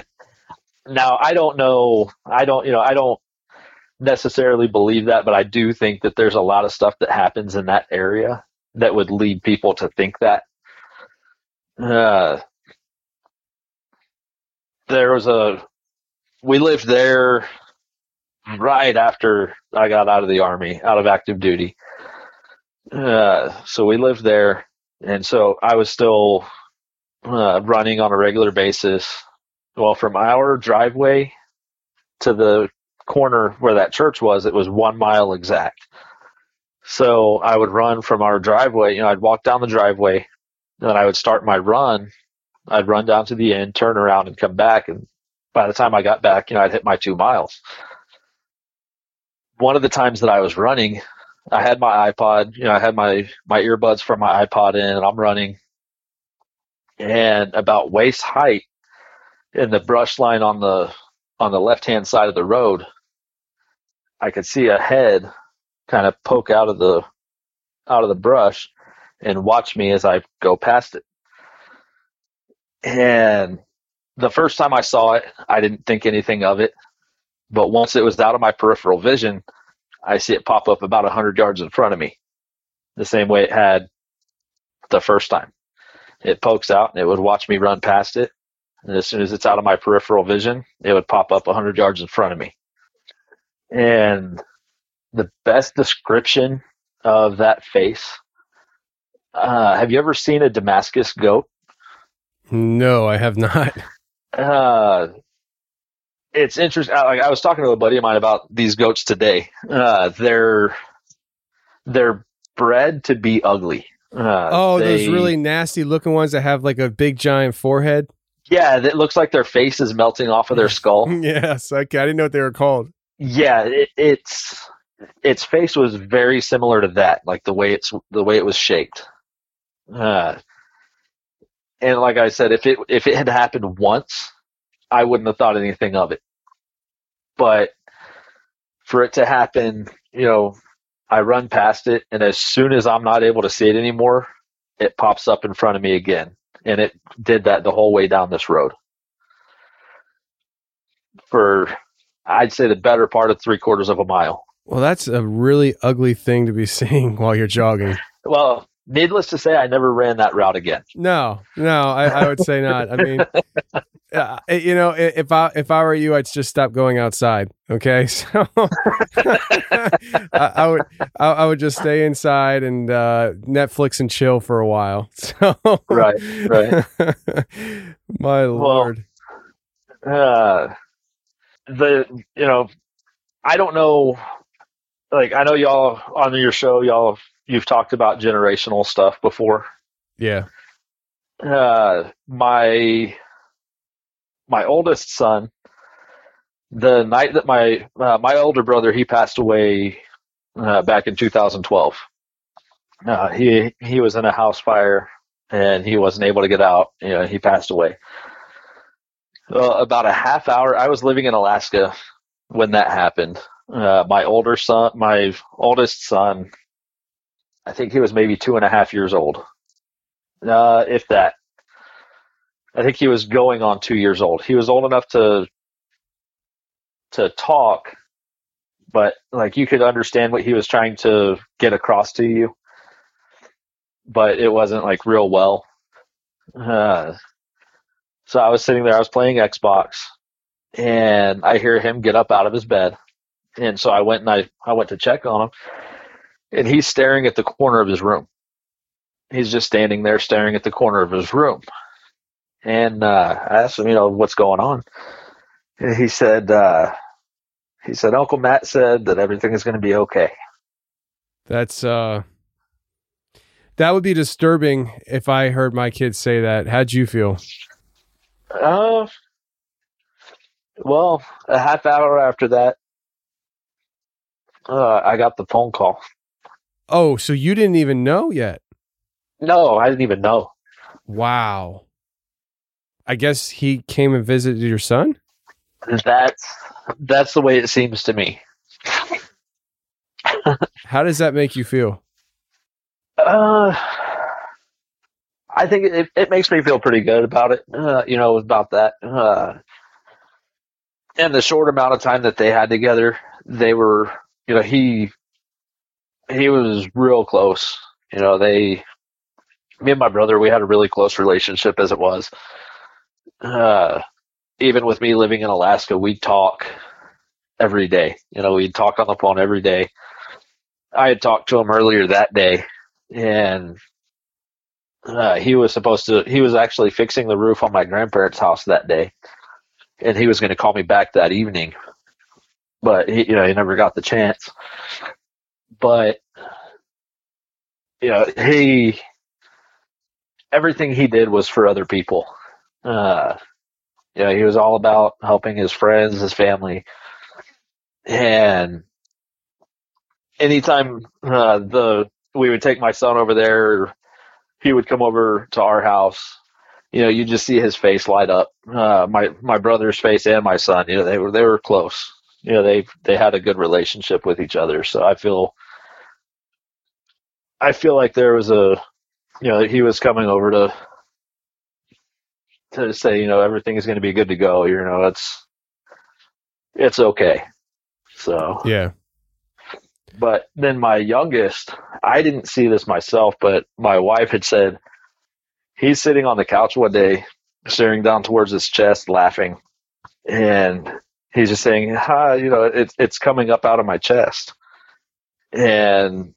now I don't know. I don't. You know. I don't necessarily believe that, but I do think that there's a lot of stuff that happens in that area that would lead people to think that. Uh, there was a. We lived there right after I got out of the army, out of active duty. Uh, so we lived there, and so I was still uh, running on a regular basis. Well, from our driveway to the corner where that church was, it was one mile exact. So I would run from our driveway. You know, I'd walk down the driveway, and then I would start my run. I'd run down to the end, turn around, and come back. And by the time I got back, you know, I'd hit my two miles. One of the times that I was running, I had my iPod. You know, I had my my earbuds from my iPod in, and I'm running and about waist height in the brush line on the on the left hand side of the road i could see a head kind of poke out of the out of the brush and watch me as i go past it and the first time i saw it i didn't think anything of it but once it was out of my peripheral vision i see it pop up about 100 yards in front of me the same way it had the first time it pokes out and it would watch me run past it. And as soon as it's out of my peripheral vision, it would pop up 100 yards in front of me. And the best description of that face uh, have you ever seen a Damascus goat? No, I have not. Uh, it's interesting. Like I was talking to a buddy of mine about these goats today. Uh, they're they're bred to be ugly. Uh, Oh, those really nasty looking ones that have like a big giant forehead. Yeah, it looks like their face is melting off of their skull. yes, okay. I didn't know what they were called. yeah, it, it's its face was very similar to that, like the way it's the way it was shaped. Uh, and like I said, if it if it had happened once, I wouldn't have thought anything of it. But for it to happen, you know, I run past it, and as soon as I'm not able to see it anymore, it pops up in front of me again. And it did that the whole way down this road. For, I'd say, the better part of three quarters of a mile. Well, that's a really ugly thing to be seeing while you're jogging. Well, needless to say, I never ran that route again. No, no, I, I would say not. I mean, uh, you know, if I if I were you, I'd just stop going outside. Okay, so I, I would I, I would just stay inside and uh, Netflix and chill for a while. So Right, right. My lord. uh, the you know i don't know like i know y'all on your show y'all you've talked about generational stuff before. Yeah. uh my my oldest son the night that my uh, my older brother he passed away uh, back in 2012 uh, he he was in a house fire and he wasn't able to get out. You know he passed away. Uh, about a half hour i was living in alaska when that happened uh, my older son my oldest son i think he was maybe two and a half years old uh, if that I think he was going on two years old. He was old enough to to talk, but like you could understand what he was trying to get across to you, but it wasn't like real well. Uh, so I was sitting there, I was playing Xbox, and I hear him get up out of his bed, and so I went and I I went to check on him, and he's staring at the corner of his room. He's just standing there staring at the corner of his room. And uh, I asked him, you know, what's going on. And he said, uh, he said, Uncle Matt said that everything is going to be okay. That's uh that would be disturbing if I heard my kids say that. How'd you feel? Uh, well, a half hour after that, uh, I got the phone call. Oh, so you didn't even know yet. No, I didn't even know. Wow. I guess he came and visited your son? That's that's the way it seems to me. How does that make you feel? Uh, I think it, it makes me feel pretty good about it. Uh, you know, about that. Uh, in the short amount of time that they had together, they were, you know, he he was real close. You know, they, me and my brother, we had a really close relationship as it was. Uh, even with me living in Alaska, we'd talk every day. You know, we'd talk on the phone every day. I had talked to him earlier that day, and uh, he was supposed to. He was actually fixing the roof on my grandparents' house that day, and he was going to call me back that evening, but he, you know, he never got the chance. But you know, he everything he did was for other people. Uh, you know, he was all about helping his friends, his family, and anytime uh, the we would take my son over there, he would come over to our house. You know, you just see his face light up. Uh, my my brother's face and my son. You know, they were they were close. You know, they they had a good relationship with each other. So I feel I feel like there was a you know he was coming over to to say you know everything is going to be good to go. You know, it's it's okay. So Yeah. but then my youngest, I didn't see this myself, but my wife had said he's sitting on the couch one day, staring down towards his chest, laughing, and he's just saying, "Ha, you know, it's it's coming up out of my chest," and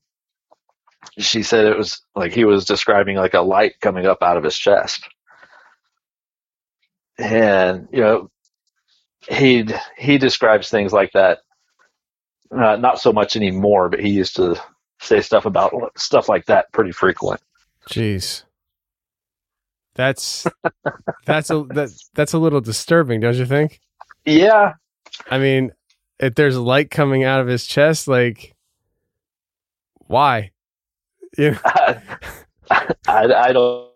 she said it was like he was describing like a light coming up out of his chest, and you know, he he describes things like that uh, not so much anymore, but he used to say stuff about stuff like that pretty frequent. Jeez. That's that's a that, that's a little disturbing, don't you think? Yeah, I mean, if there's light coming out of his chest, like why? You know, I, I, I don't.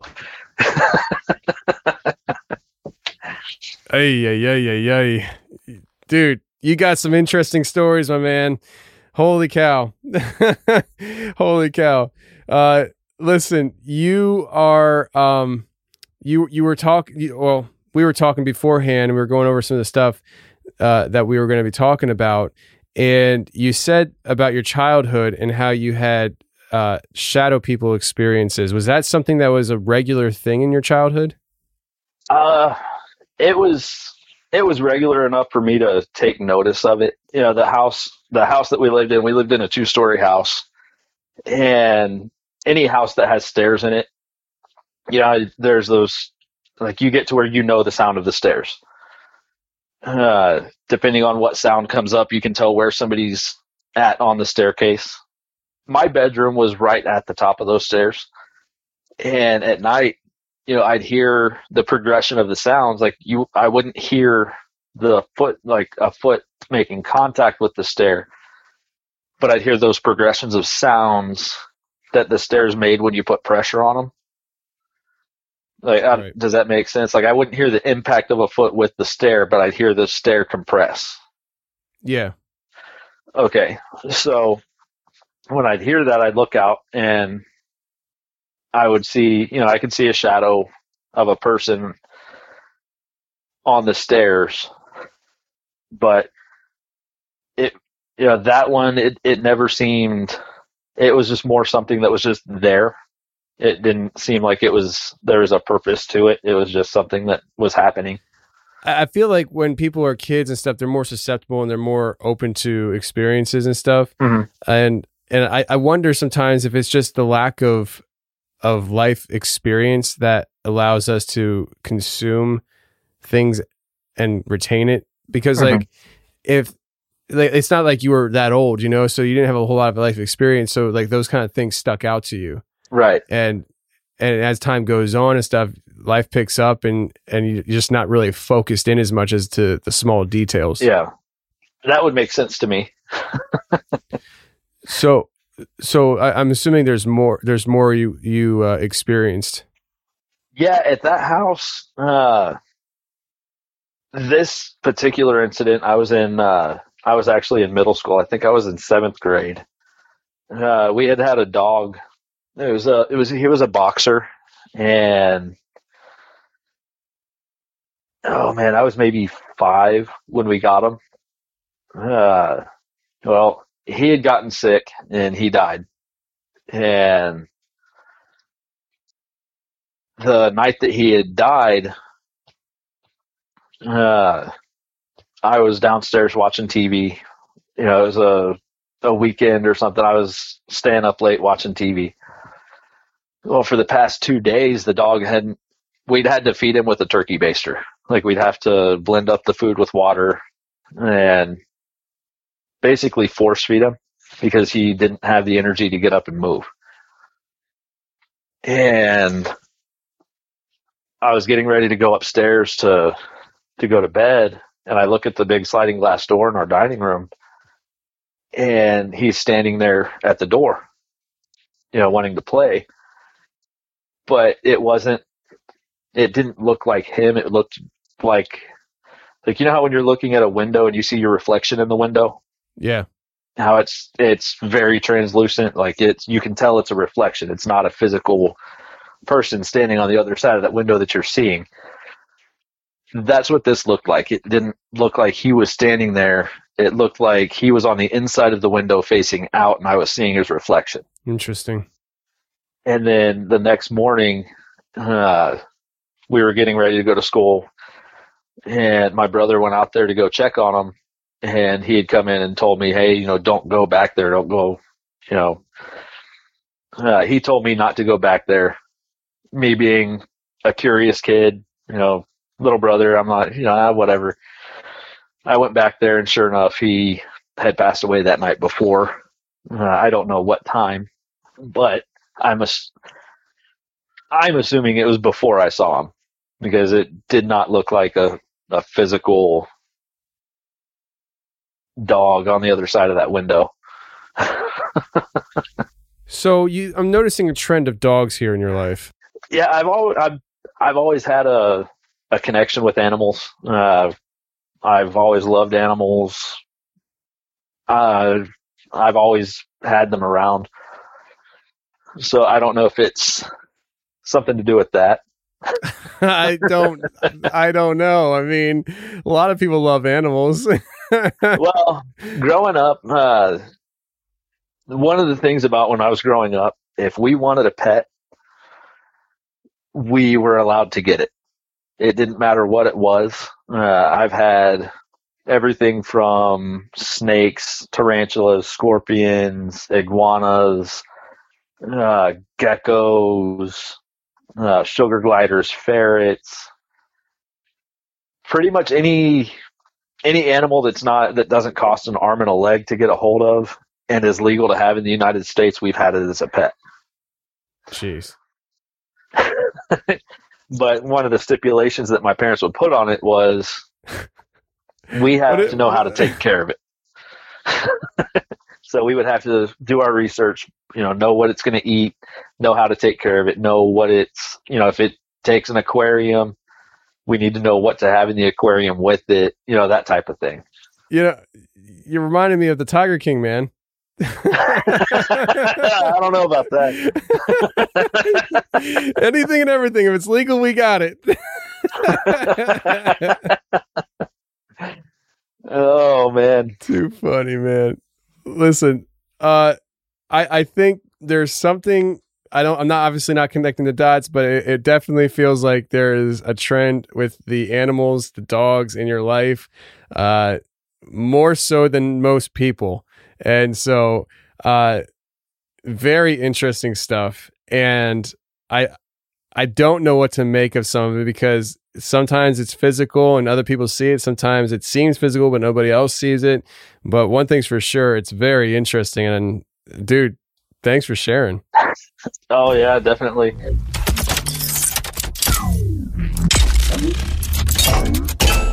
Hey, yeah, yeah, yeah, yeah. Dude, you got some interesting stories, my man. Holy cow. Holy cow. Uh listen, you are um you you were talking well, we were talking beforehand and we were going over some of the stuff uh that we were going to be talking about and you said about your childhood and how you had uh shadow people experiences. Was that something that was a regular thing in your childhood? Uh, it was it was regular enough for me to take notice of it. You know, the house the house that we lived in, we lived in a two story house, and any house that has stairs in it, you know, there's those like you get to where you know the sound of the stairs. Uh, depending on what sound comes up, you can tell where somebody's at on the staircase. My bedroom was right at the top of those stairs, and at night you know, I'd hear the progression of the sounds. Like you, I wouldn't hear the foot, like a foot making contact with the stair, but I'd hear those progressions of sounds that the stairs made when you put pressure on them. Like, right. does that make sense? Like, I wouldn't hear the impact of a foot with the stair, but I'd hear the stair compress. Yeah. Okay. So when I'd hear that, I'd look out and I would see, you know, I could see a shadow of a person on the stairs, but it, you know, that one, it, it never seemed, it was just more something that was just there. It didn't seem like it was, there was a purpose to it. It was just something that was happening. I feel like when people are kids and stuff, they're more susceptible and they're more open to experiences and stuff. Mm-hmm. And and I, I wonder sometimes if it's just the lack of of life experience that allows us to consume things and retain it because mm-hmm. like if like it's not like you were that old you know so you didn't have a whole lot of life experience so like those kind of things stuck out to you right and and as time goes on and stuff life picks up and and you're just not really focused in as much as to the small details yeah that would make sense to me so so I, am assuming there's more. There's more you you uh, experienced. Yeah, at that house, uh, this particular incident, I was in. Uh, I was actually in middle school. I think I was in seventh grade. Uh, we had had a dog. It was a. It was he was a boxer, and oh man, I was maybe five when we got him. Uh, well, he had gotten sick and he died. And the night that he had died, uh, I was downstairs watching TV. You know, it was a a weekend or something. I was staying up late watching TV. Well, for the past two days, the dog hadn't. We'd had to feed him with a turkey baster. Like we'd have to blend up the food with water, and basically force feed him because he didn't have the energy to get up and move. And I was getting ready to go upstairs to to go to bed and I look at the big sliding glass door in our dining room and he's standing there at the door, you know, wanting to play. But it wasn't it didn't look like him. It looked like like you know how when you're looking at a window and you see your reflection in the window? Yeah. How it's it's very translucent, like it's you can tell it's a reflection. It's not a physical person standing on the other side of that window that you're seeing. That's what this looked like. It didn't look like he was standing there. It looked like he was on the inside of the window facing out and I was seeing his reflection. Interesting. And then the next morning, uh, we were getting ready to go to school and my brother went out there to go check on him and he had come in and told me, "Hey, you know, don't go back there. Don't go." You know, uh, he told me not to go back there. Me being a curious kid, you know, little brother, I'm not, you know, ah, whatever. I went back there, and sure enough, he had passed away that night before. Uh, I don't know what time, but I'm a, I'm assuming it was before I saw him because it did not look like a, a physical dog on the other side of that window. so you, I'm noticing a trend of dogs here in your life. Yeah, I've always, I've, I've always had a, a connection with animals. Uh, I've always loved animals. Uh, I've always had them around. So I don't know if it's something to do with that. I don't I don't know. I mean, a lot of people love animals. well, growing up, uh, one of the things about when I was growing up, if we wanted a pet, we were allowed to get it. It didn't matter what it was. Uh, I've had everything from snakes, tarantulas, scorpions, iguanas, uh, geckos, uh, sugar gliders, ferrets, pretty much any any animal that's not that doesn't cost an arm and a leg to get a hold of and is legal to have in the United States, we've had it as a pet. Jeez. but one of the stipulations that my parents would put on it was we have it, to know how to take care of it. so we would have to do our research, you know, know what it's going to eat, know how to take care of it, know what it's, you know, if it takes an aquarium, we need to know what to have in the aquarium with it, you know, that type of thing. You know, you reminded me of the Tiger King, man. I don't know about that. Anything and everything. If it's legal, we got it. oh man. Too funny, man. Listen, uh I I think there's something I don't I'm not obviously not connecting the dots, but it, it definitely feels like there is a trend with the animals, the dogs in your life, uh more so than most people. And so, uh, very interesting stuff. And I, I don't know what to make of some of it because sometimes it's physical and other people see it. Sometimes it seems physical, but nobody else sees it. But one thing's for sure, it's very interesting. And dude, thanks for sharing. Oh yeah, definitely.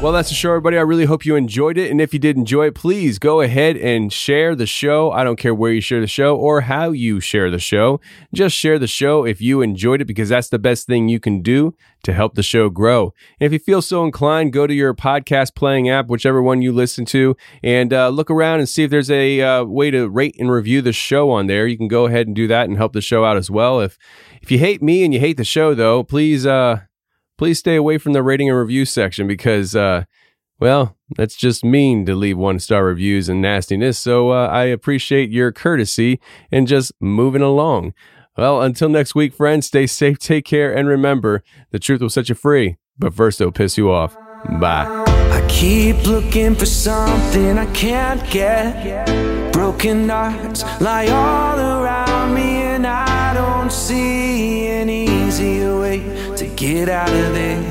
Well, that's the show, everybody. I really hope you enjoyed it. And if you did enjoy it, please go ahead and share the show. I don't care where you share the show or how you share the show. Just share the show if you enjoyed it because that's the best thing you can do to help the show grow. And if you feel so inclined, go to your podcast playing app, whichever one you listen to, and uh, look around and see if there's a uh, way to rate and review the show on there. You can go ahead and do that and help the show out as well. If if you hate me and you hate the show, though, please uh, please stay away from the rating and review section because, uh, well, that's just mean to leave one star reviews and nastiness. So uh, I appreciate your courtesy and just moving along. Well, until next week, friends, stay safe, take care, and remember the truth will set you free, but first it'll piss you off. Bye. I keep looking for something I can't get. Broken hearts lie all around me, and I don't see get out of there.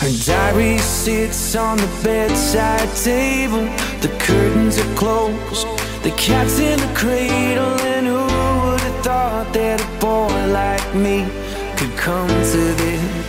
Her diary sits on the bedside table. The curtains are closed. The cat's in the cradle. And who would have thought that a boy like me could come to this?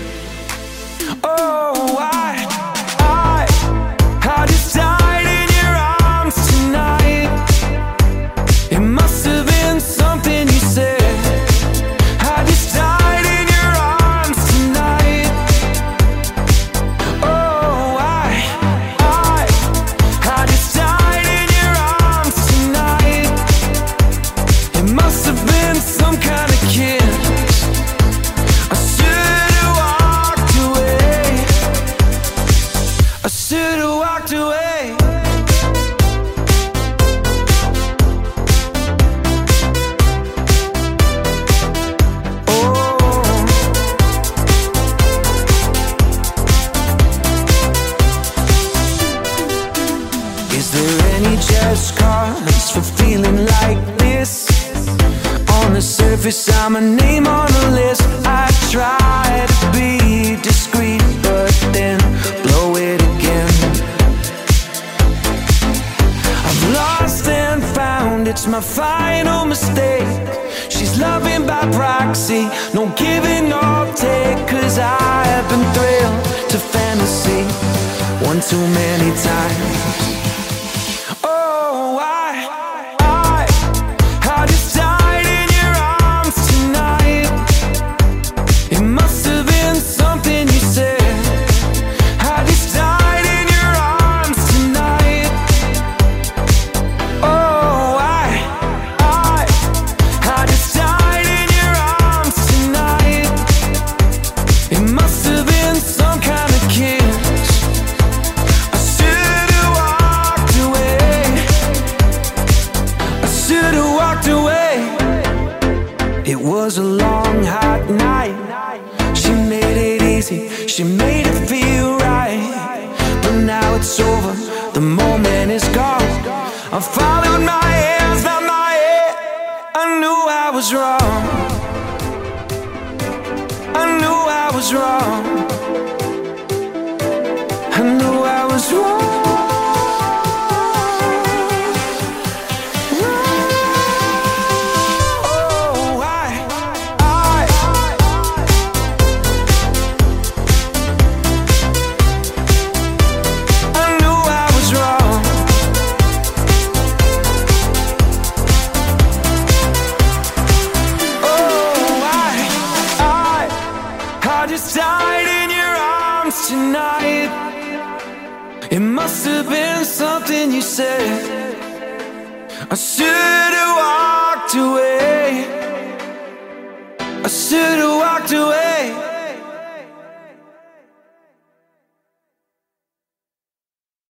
Surface, I'm a name on a list. I try to be discreet, but then blow it again. I've lost and found, it's my final mistake. She's loving by proxy, no giving or take. Cause I've been thrilled to fantasy one too many times.